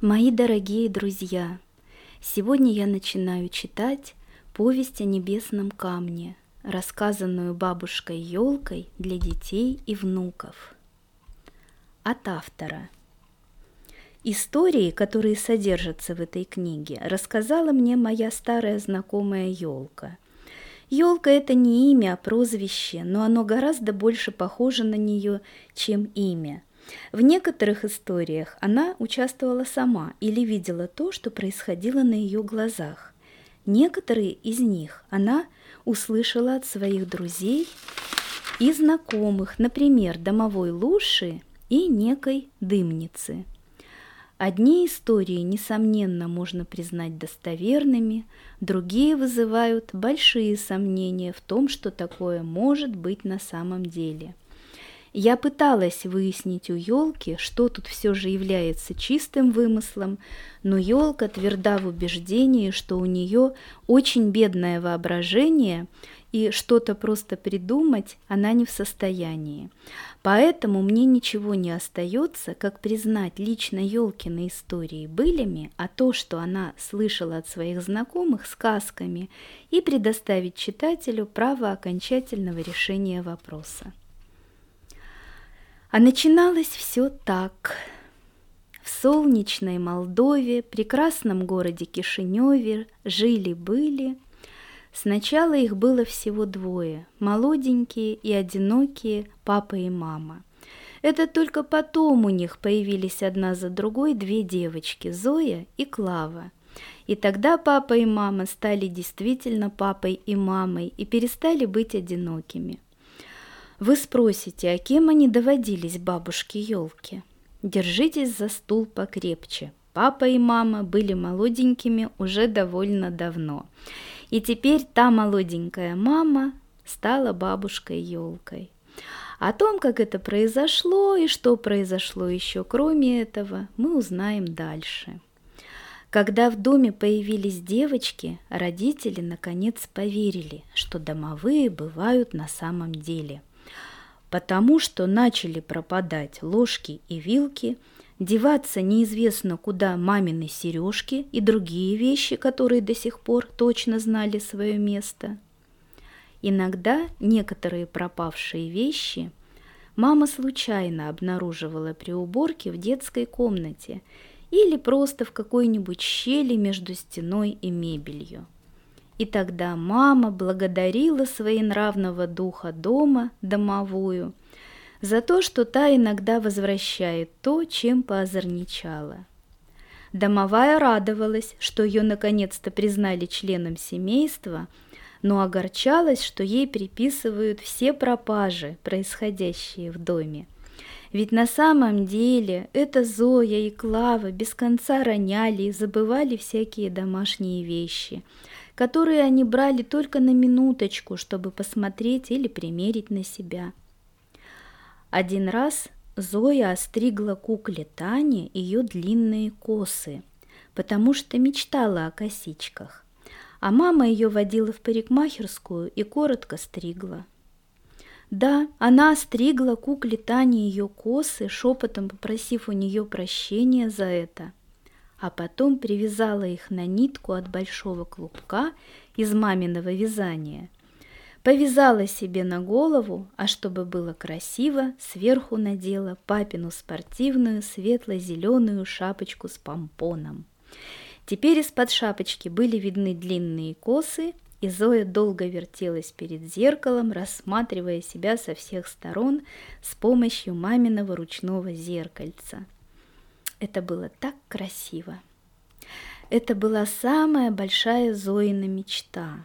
Мои дорогие друзья, сегодня я начинаю читать повесть о небесном камне, рассказанную бабушкой елкой для детей и внуков. От автора. Истории, которые содержатся в этой книге, рассказала мне моя старая знакомая елка. Елка это не имя, а прозвище, но оно гораздо больше похоже на нее, чем имя – в некоторых историях она участвовала сама или видела то, что происходило на ее глазах. Некоторые из них она услышала от своих друзей и знакомых, например, домовой Луши и некой дымницы. Одни истории, несомненно, можно признать достоверными, другие вызывают большие сомнения в том, что такое может быть на самом деле – я пыталась выяснить у елки, что тут все же является чистым вымыслом, но елка тверда в убеждении, что у нее очень бедное воображение, и что-то просто придумать она не в состоянии. Поэтому мне ничего не остается, как признать лично Ёлкины истории былями, а то, что она слышала от своих знакомых сказками, и предоставить читателю право окончательного решения вопроса. А начиналось все так. В солнечной Молдове, прекрасном городе Кишиневе жили-были. Сначала их было всего двое, молоденькие и одинокие папа и мама. Это только потом у них появились одна за другой две девочки, Зоя и Клава. И тогда папа и мама стали действительно папой и мамой и перестали быть одинокими – вы спросите, а кем они доводились бабушке елки? Держитесь за стул покрепче. Папа и мама были молоденькими уже довольно давно. И теперь та молоденькая мама стала бабушкой елкой. О том, как это произошло и что произошло еще кроме этого, мы узнаем дальше. Когда в доме появились девочки, родители наконец поверили, что домовые бывают на самом деле – потому что начали пропадать ложки и вилки, деваться неизвестно куда мамины сережки и другие вещи, которые до сих пор точно знали свое место. Иногда некоторые пропавшие вещи мама случайно обнаруживала при уборке в детской комнате или просто в какой-нибудь щели между стеной и мебелью – и тогда мама благодарила своенравного духа дома, домовую, за то, что та иногда возвращает то, чем поозорничала. Домовая радовалась, что ее наконец-то признали членом семейства, но огорчалась, что ей приписывают все пропажи, происходящие в доме. Ведь на самом деле это Зоя и Клава без конца роняли и забывали всякие домашние вещи – которые они брали только на минуточку, чтобы посмотреть или примерить на себя. Один раз Зоя остригла кукле Тане ее длинные косы, потому что мечтала о косичках, а мама ее водила в парикмахерскую и коротко стригла. Да, она остригла кукле Тане ее косы, шепотом попросив у нее прощения за это – а потом привязала их на нитку от большого клубка из маминого вязания. Повязала себе на голову, а чтобы было красиво, сверху надела папину спортивную светло-зеленую шапочку с помпоном. Теперь из-под шапочки были видны длинные косы, и Зоя долго вертелась перед зеркалом, рассматривая себя со всех сторон с помощью маминого ручного зеркальца – это было так красиво. Это была самая большая Зоина мечта.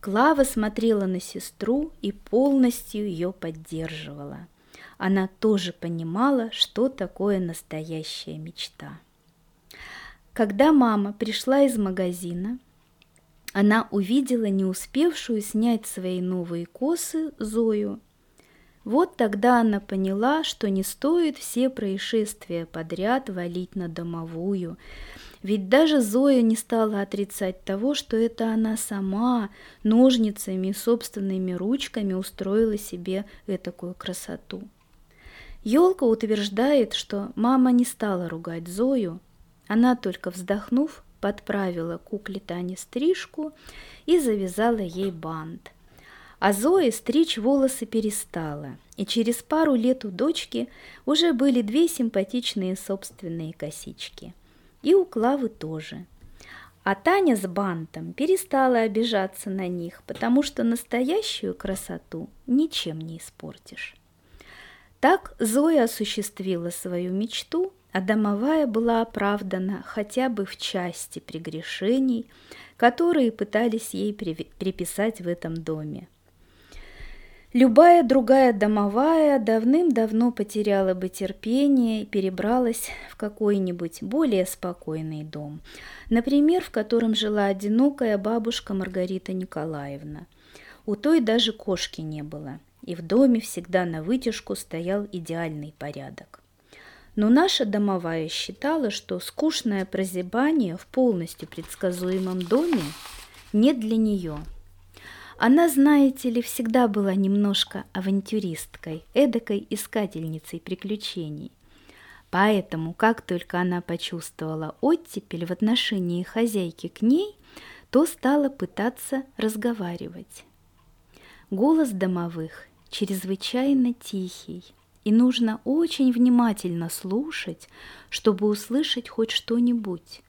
Клава смотрела на сестру и полностью ее поддерживала. Она тоже понимала, что такое настоящая мечта. Когда мама пришла из магазина, она увидела не успевшую снять свои новые косы Зою вот тогда она поняла, что не стоит все происшествия подряд валить на домовую. Ведь даже Зоя не стала отрицать того, что это она сама ножницами и собственными ручками устроила себе этакую красоту. Елка утверждает, что мама не стала ругать Зою, Она только вздохнув, подправила кукле Тане стрижку и завязала ей бант. А Зоя стричь волосы перестала, и через пару лет у дочки уже были две симпатичные собственные косички. И у Клавы тоже. А Таня с бантом перестала обижаться на них, потому что настоящую красоту ничем не испортишь. Так Зоя осуществила свою мечту, а домовая была оправдана хотя бы в части прегрешений, которые пытались ей приписать в этом доме. Любая другая домовая давным-давно потеряла бы терпение и перебралась в какой-нибудь более спокойный дом, например, в котором жила одинокая бабушка Маргарита Николаевна. У той даже кошки не было, и в доме всегда на вытяжку стоял идеальный порядок. Но наша домовая считала, что скучное прозябание в полностью предсказуемом доме не для нее – она, знаете ли, всегда была немножко авантюристкой, эдакой искательницей приключений. Поэтому, как только она почувствовала оттепель в отношении хозяйки к ней, то стала пытаться разговаривать. Голос домовых чрезвычайно тихий, и нужно очень внимательно слушать, чтобы услышать хоть что-нибудь.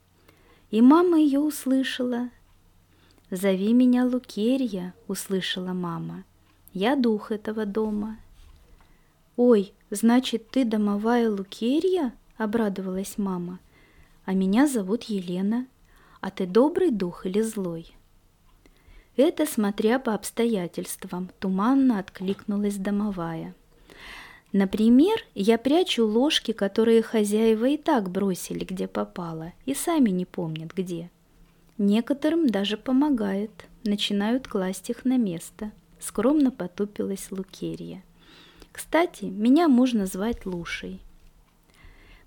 И мама ее услышала, «Зови меня Лукерья», — услышала мама. «Я дух этого дома». «Ой, значит, ты домовая Лукерья?» — обрадовалась мама. «А меня зовут Елена. А ты добрый дух или злой?» Это смотря по обстоятельствам, туманно откликнулась домовая. Например, я прячу ложки, которые хозяева и так бросили, где попало, и сами не помнят, где. Некоторым даже помогает, начинают класть их на место. Скромно потупилась Лукерья. Кстати, меня можно звать Лушей.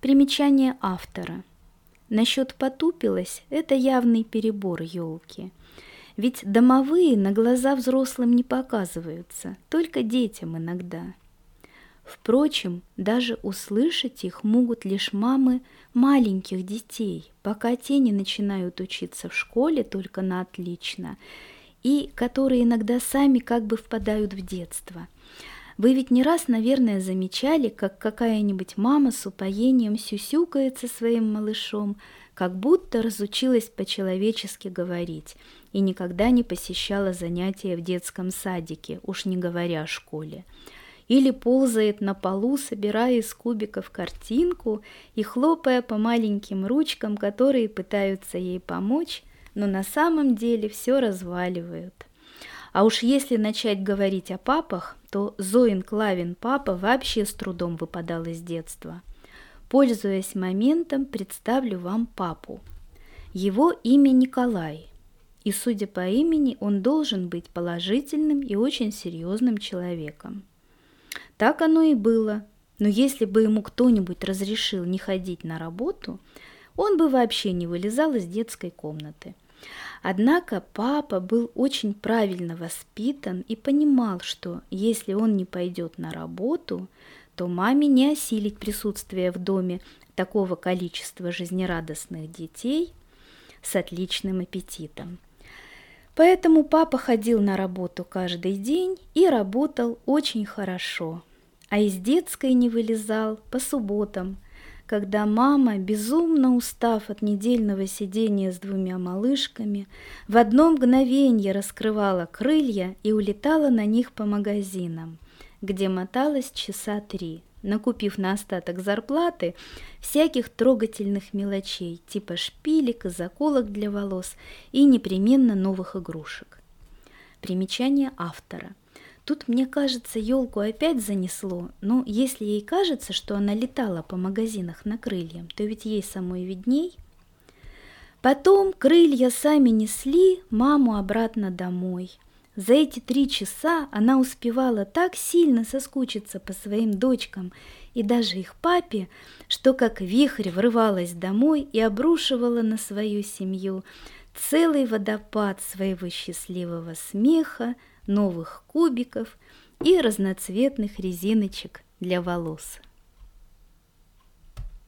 Примечание автора. Насчет потупилась – это явный перебор елки. Ведь домовые на глаза взрослым не показываются, только детям иногда – Впрочем, даже услышать их могут лишь мамы маленьких детей, пока те не начинают учиться в школе только на отлично, и которые иногда сами как бы впадают в детство. Вы ведь не раз, наверное, замечали, как какая-нибудь мама с упоением сюсюкается своим малышом, как будто разучилась по-человечески говорить и никогда не посещала занятия в детском садике, уж не говоря о школе или ползает на полу, собирая из кубиков картинку и хлопая по маленьким ручкам, которые пытаются ей помочь, но на самом деле все разваливают. А уж если начать говорить о папах, то Зоин Клавин папа вообще с трудом выпадал из детства. Пользуясь моментом, представлю вам папу. Его имя Николай, и судя по имени, он должен быть положительным и очень серьезным человеком. Так оно и было. Но если бы ему кто-нибудь разрешил не ходить на работу, он бы вообще не вылезал из детской комнаты. Однако папа был очень правильно воспитан и понимал, что если он не пойдет на работу, то маме не осилить присутствие в доме такого количества жизнерадостных детей с отличным аппетитом. Поэтому папа ходил на работу каждый день и работал очень хорошо, а из детской не вылезал по субботам, когда мама, безумно устав от недельного сидения с двумя малышками, в одно мгновенье раскрывала крылья и улетала на них по магазинам, где моталась часа три – накупив на остаток зарплаты всяких трогательных мелочей, типа шпилек и заколок для волос и непременно новых игрушек. Примечание автора. Тут, мне кажется, елку опять занесло, но если ей кажется, что она летала по магазинах на крыльям, то ведь ей самой видней. Потом крылья сами несли маму обратно домой – за эти три часа она успевала так сильно соскучиться по своим дочкам и даже их папе, что как вихрь врывалась домой и обрушивала на свою семью целый водопад своего счастливого смеха, новых кубиков и разноцветных резиночек для волос.